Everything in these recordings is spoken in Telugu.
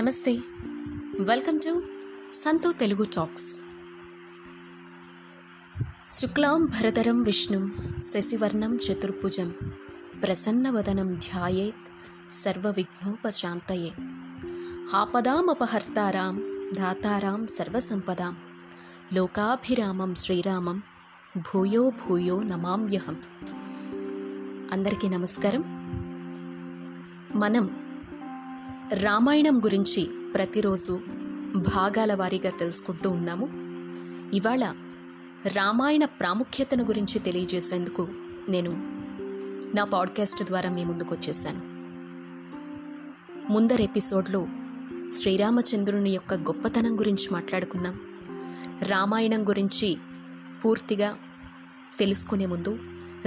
నమస్తే. Welcome to Santhu Telugu talks శుక్లాం భరతరం విష్ణుం శశివర్ణం చతుర్భుజం ప్రసన్నవదనం ధ్యాయేత్ సర్వవిఘ్నోపశాంతయే. ఆపదామపహర్తారాం దాతారాం సర్వసంపదాం లోకాభిరామం శ్రీరామం భూయో భూయో నమామ్యహం. అందరికీ నమస్కారం. మనం రామాయణం గురించి ప్రతిరోజు భాగాల వారీగా తెలుసుకుంటూ ఉన్నాము. ఇవాళ రామాయణ ప్రాముఖ్యతను గురించి తెలియజేసేందుకు నేను నా పాడ్కాస్ట్ ద్వారా మీ ముందుకు వచ్చేసాను. ముందర ఎపిసోడ్లో శ్రీరామచంద్రుని యొక్క గొప్పతనం గురించి మాట్లాడుకున్నాం రామాయణం గురించి పూర్తిగా తెలుసుకునే ముందు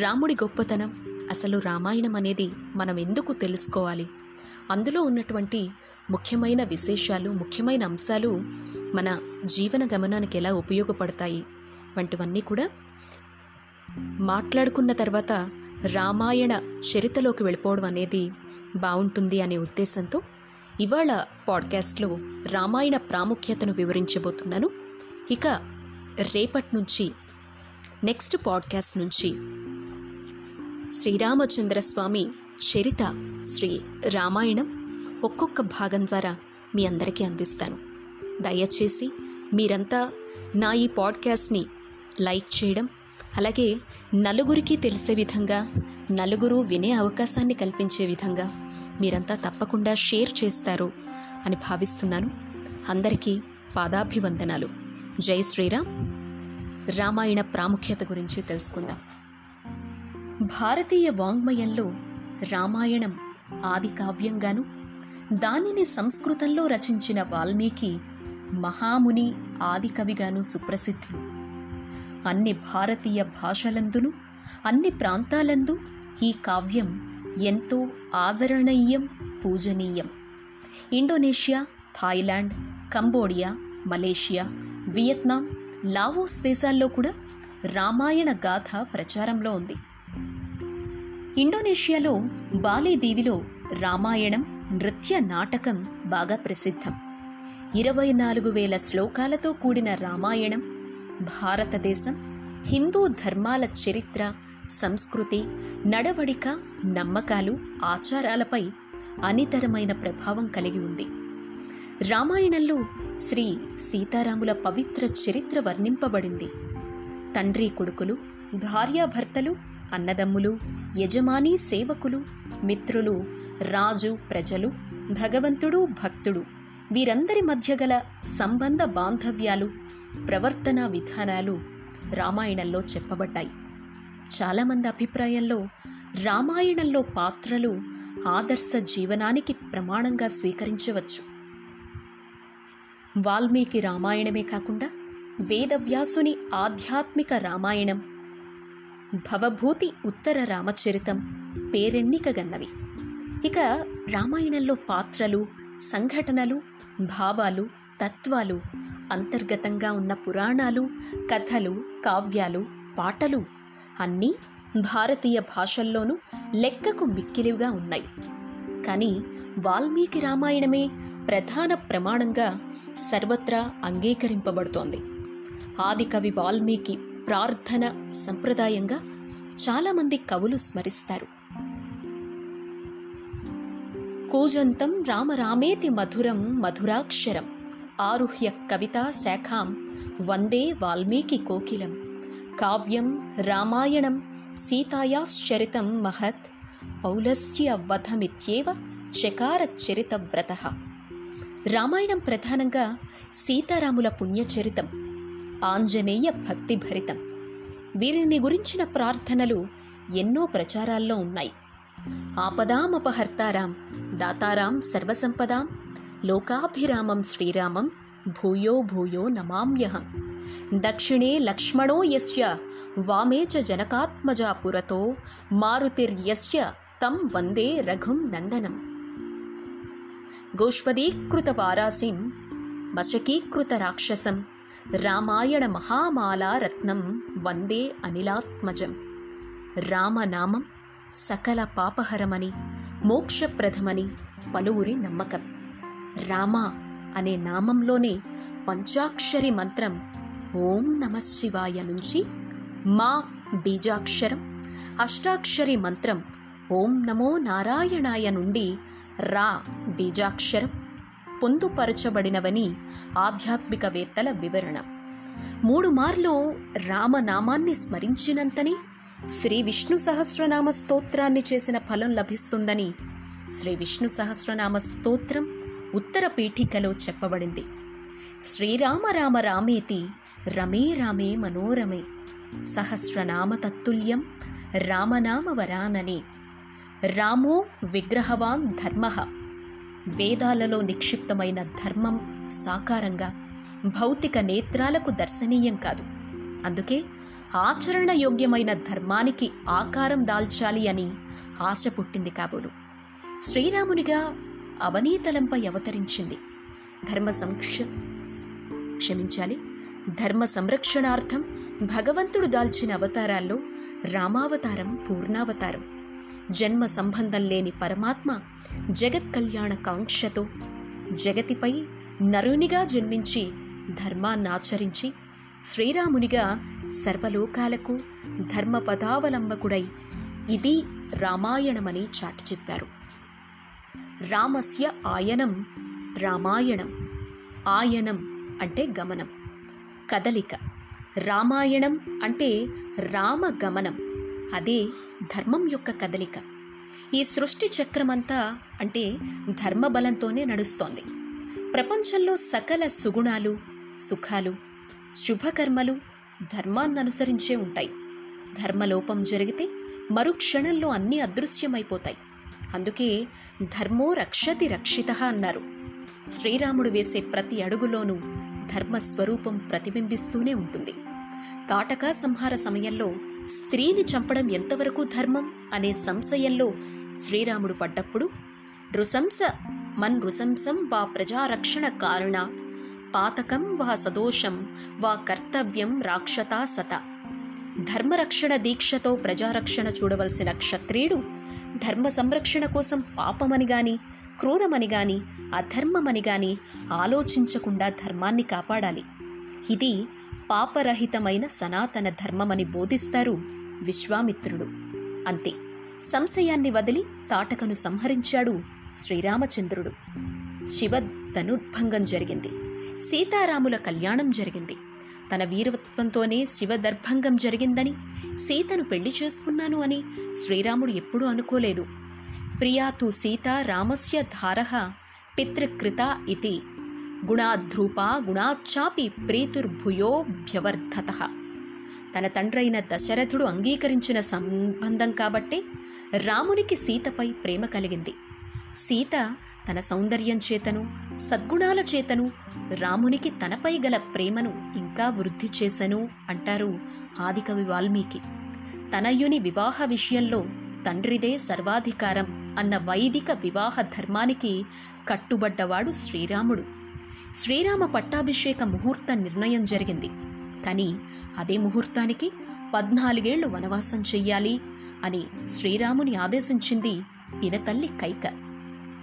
రాముడి గొప్పతనం అసలు రామాయణం అనేది మనం ఎందుకు తెలుసుకోవాలి? అందులో ఉన్నటువంటి ముఖ్యమైన విశేషాలు ముఖ్యమైన అంశాలు మన జీవన గమనానికి ఎలా ఉపయోగపడతాయి వంటివన్నీ కూడా మాట్లాడుకున్న తర్వాత రామాయణ చరిత్రలోకి వెళ్ళిపోవడం అనేది బాగుంటుంది అనే ఉద్దేశంతో ఇవాళ పాడ్కాస్ట్లో రామాయణ ప్రాముఖ్యతను వివరించబోతున్నాను. ఇక రేపటి నుంచి నెక్స్ట్ పాడ్కాస్ట్ నుంచి శ్రీరామచంద్ర స్వామి చరిత శ్రీ రామాయణం ఒక్కొక్క భాగం ద్వారా మీ అందరికీ అందిస్తాను. దయచేసి మీరంతా నా ఈ పాడ్కాస్ట్ని లైక్ చేయడం అలాగే నలుగురికి తెలిసే విధంగా నలుగురు వినే అవకాశాన్ని కల్పించే విధంగా మీరంతా తప్పకుండా షేర్ చేస్తారు అని భావిస్తున్నాను. అందరికీ పాదాభివందనాలు. జై శ్రీరామ్. రామాయణ ప్రాముఖ్యత గురించి తెలుసుకుందాం. భారతీయ వాంగ్మయంలో రామాయణం ఆది కావ్యంగాను దానిని సంస్కృతంలో రచించిన వాల్మీకి మహాముని ఆది కవిగాను సుప్రసిద్ధులు. అన్ని భారతీయ భాషలందును అన్ని ప్రాంతాలందు ఈ కావ్యం ఎంతో ఆదరణీయం పూజనీయం. Indonesia Thailand Cambodia Malaysia Vietnam Laos దేశాల్లో కూడా రామాయణ గాథ ప్రచారంలో ఉంది. ఇండోనేషియాలో బాలీ దీవిలో రామాయణం నృత్య నాటకం బాగా ప్రసిద్ధం. ఇరవై నాలుగు వేల శ్లోకాలతో కూడిన రామాయణం భారతదేశం హిందూ ధర్మాల చరిత్ర సంస్కృతి నడవడిక నమ్మకాలు ఆచారాలపై అనితరమైన ప్రభావం కలిగి ఉంది. రామాయణంలో శ్రీ సీతారాముల పవిత్ర చరిత్ర వర్ణింపబడింది. తండ్రి కొడుకులు భార్యాభర్తలు అన్నదమ్ములు యజమాని సేవకులు మిత్రులు రాజు ప్రజలు భగవంతుడు భక్తుడు. వీరందరి మధ్య గల సంబంధ బాంధవ్యాలు ప్రవర్తన విధానాలు రామాయణంలో చెప్పబడ్డాయి. చాలామంది అభిప్రాయంలో రామాయణంలో పాత్రలు ఆదర్శ జీవనానికి ప్రమాణంగా స్వీకరించవచ్చు. వాల్మీకి రామాయణమే కాకుండా వేదవ్యాసుని ఆధ్యాత్మిక రామాయణం భవభూతి ఉత్తర రామచరితం పేరెన్నికగన్నవి ఇక రామాయణంలో పాత్రలు సంఘటనలు భావాలు తత్వాలు అంతర్గతంగా ఉన్న పురాణాలు కథలు కావ్యాలు పాటలు అన్నీ భారతీయ భాషల్లోనూ లెక్కకు మిక్కిలివిగా ఉన్నాయి. కానీ వాల్మీకి రామాయణమే ప్రధాన ప్రమాణంగా సర్వత్రా అంగీకరింపబడుతోంది. ఆదికవి వాల్మీకి ప్రార్థన సంప్రదాయంగా చాలామంది కవులు స్మరిస్తారు. కూజంతం రామరామేతి మధురం మధురాక్షరం ఆరుహ్య కవితా శాఖాం వందే వాల్మీకి కోకిలం కావ్యం రామాయణం సీతాయాశ్చరితం మహత్ పౌలస్య వధమిత్యేవ చకార చరితవ్రత. రామాయణం ప్రధానంగా సీతారాముల పుణ్యచరితం. ఆంజనేయ భక్తిభరితం. వీరిని గురించిన ప్రార్థనలు ఎన్నో ప్రచారాల్లో ఉన్నాయి. ఆపదామపహర్తారాం దాతారాం సర్వసంపదాం లోకాభిరామం శ్రీరామం భూయో భూయో నమామ్యహం. దక్షిణే లక్ష్మణో యస్య వామే చ జనకాత్మజా పురతో మారుతిర్యస్య తం వందే రఘుం నందనం. గోష్పదీకృత వారాసిం మశకీకృత రాక్షసం. రామాయణ మహామాలారత్నం వందే అనిలాత్మజం. రామనామం సకల పాపహరమని మోక్షప్రదమని పలువురి నమ్మకం. రామ అనే నామంలోనే పంచాక్షరి మంత్రం ఓం నమ శివాయ నుంచి మా బీజాక్షరం అష్టాక్షరి మంత్రం ఓం నమో నారాయణాయ నుండి రా బీజాక్షరం పొందుపరచబడినవని ఆధ్యాత్మికవేత్తల వివరణ. మూడు మార్లు రామనామాన్ని స్మరించినంతని శ్రీ విష్ణు సహస్రనామ స్తోత్రాన్ని చేసిన ఫలం లభిస్తుందని శ్రీ విష్ణు సహస్రనామ స్తోత్రం ఉత్తర పీఠికలో చెప్పబడింది. శ్రీరామ రామ రామేతి రమే రామే మనోరమే సహస్రనామ తత్తుల్యం రామనామ వరాననే. రామో విగ్రహవాన్ ధర్మ. వేదాలలో నిక్షిప్తమైన ధర్మం సాకారంగా భౌతిక నేత్రాలకు దర్శనీయం కాదు. అందుకే ఆచరణ యోగ్యమైన ధర్మానికి ఆకారం దాల్చాలి అని ఆశ పుట్టింది కాబోలు. శ్రీరామునిగా అవనీతలంపై అవతరించింది. ధర్మ సంక్ష క్షమించాలి ధర్మ సంరక్షణార్థం భగవంతుడు దాల్చిన అవతారాల్లో రామావతారం పూర్ణావతారం జన్మ సంబంధం లేని పరమాత్మ జగత్ కళ్యాణ కాంక్షతో జగతిపై నరునిగా జన్మించి ధర్మాన్నాచరించి శ్రీరామునిగా సర్వలోకాలకు ధర్మపదావలంబకుడై ఇది రామాయణమని చాటి చెప్పారు. రామస్య ఆయనం రామాయణం ఆయనం అంటే గమనం. కదలిక. రామాయణం అంటే రామ గమనం అదే ధర్మం యొక్క కదలిక. ఈ సృష్టి చక్రమంతా అంటే ధర్మబలంతోనే నడుస్తోంది. ప్రపంచంలో సకల సుగుణాలు సుఖాలు శుభకర్మలు ధర్మాన్ననుసరించే ఉంటాయి. ధర్మలోపం జరిగితే మరుక్షణంలో అన్నీ అదృశ్యమైపోతాయి. అందుకే ధర్మో రక్షతి రక్షిత అన్నారు. శ్రీరాముడు వేసే ప్రతి అడుగులోనూ ధర్మస్వరూపం ప్రతిబింబిస్తూనే ఉంటుంది. తాటకా సంహార సమయంలో స్త్రీని చంపడం ఎంతవరకు ధర్మం అనే సంశయంలో శ్రీరాముడు పడ్డప్పుడు నృశంస మన్ నృశంసం వా ప్రజారక్షణ కారణ పాతకం వా సదోషం వా కర్తవ్యం రాక్షతా సత. ధర్మరక్షణ దీక్షతో ప్రజారక్షణ చూడవలసిన క్షత్రియుడు ధర్మ సంరక్షణ కోసం పాపమని గాని క్రూరమని గాని అధర్మమని గాని ఆలోచించకుండా ధర్మాన్ని కాపాడాలి. ఇది పాపరహితమైన సనాతన ధర్మమని బోధిస్తారు విశ్వామిత్రుడు. అంతే సంశయాన్ని వదిలి తాటకను సంహరించాడు శ్రీరామచంద్రుడు. శివ ధనుర్భంగం జరిగింది. సీతారాముల కళ్యాణం జరిగింది. తన వీరత్వంతోనే శివదర్భంగం జరిగిందని సీతను పెళ్ళి చేసుకున్నాను అని శ్రీరాముడు ఎప్పుడూ అనుకోలేదు. ప్రియా తు సీత రామస్య ధారః పితృకృత ఇది గుణాధ్రూపా గుణాచాపి ప్రీతుర్భుయోభ్యవర్ధత తన తండ్రైన దశరథుడు అంగీకరించిన సంబంధం కాబట్టే రామునికి సీతపై ప్రేమ కలిగింది. సీత తన సౌందర్యం చేతను సద్గుణాల చేతను రామునికి తనపై గల ప్రేమను ఇంకా వృద్ధి చేశను అంటారు ఆదికవి వాల్మీకి. తనయుని వివాహ విషయంలో తండ్రిదే సర్వాధికారం అన్న వైదిక వివాహ ధర్మానికి కట్టుబడ్డవాడు శ్రీరాముడు. శ్రీరామ పట్టాభిషేక ముహూర్త నిర్ణయం జరిగింది. కానీ అదే ముహూర్తానికి పద్నాలుగేళ్ళు వనవాసం చెయ్యాలి అని శ్రీరాముని ఆదేశించింది పినతల్లి కైక.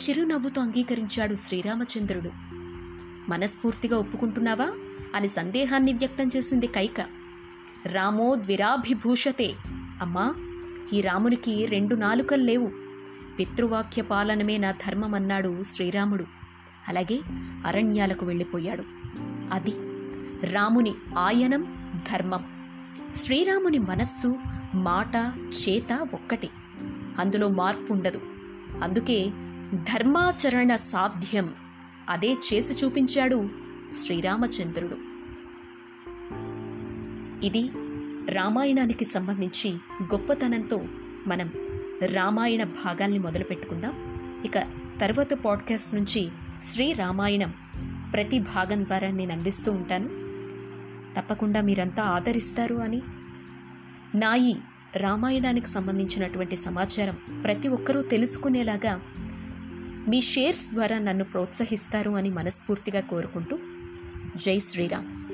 చిరునవ్వుతో అంగీకరించాడు శ్రీరామచంద్రుడు. మనస్ఫూర్తిగా ఒప్పుకుంటున్నావా అని సందేహాన్ని వ్యక్తం చేసింది కైక. రామో ద్విరాభిభూషతే. అమ్మా ఈ రామునికి రెండు నాలుకలు లేవు. పితృవాక్య పాలనమే నా ధర్మమన్నాడు శ్రీరాముడు. అలాగే అరణ్యాలకు వెళ్ళిపోయాడు. అది రాముని ఆయనం ధర్మం. శ్రీరాముని మనస్సు మాట చేత ఒక్కటే. అందులో మార్పు ఉండదు అందుకే ధర్మాచరణ సాధ్యం. అదే చేసి చూపించాడు శ్రీరామచంద్రుడు. ఇది రామాయణానికి సంబంధించి గొప్పతనంతో మనం రామాయణ భాగాల్ని మొదలుపెట్టుకుందాం. ఇక తర్వాత పాడ్కాస్ట్ నుంచి శ్రీ రామాయణం ప్రతి భాగం ద్వారా నేను అందిస్తూ ఉంటాను. తప్పకుండా మీరంతా ఆదరిస్తారు అని. నా ఈ రామాయణానికి సంబంధించినటువంటి సమాచారం ప్రతి ఒక్కరూ తెలుసుకునేలాగా మీ షేర్స్ ద్వారా నన్ను ప్రోత్సహిస్తారు అని మనస్ఫూర్తిగా కోరుకుంటూ జై శ్రీరామ్.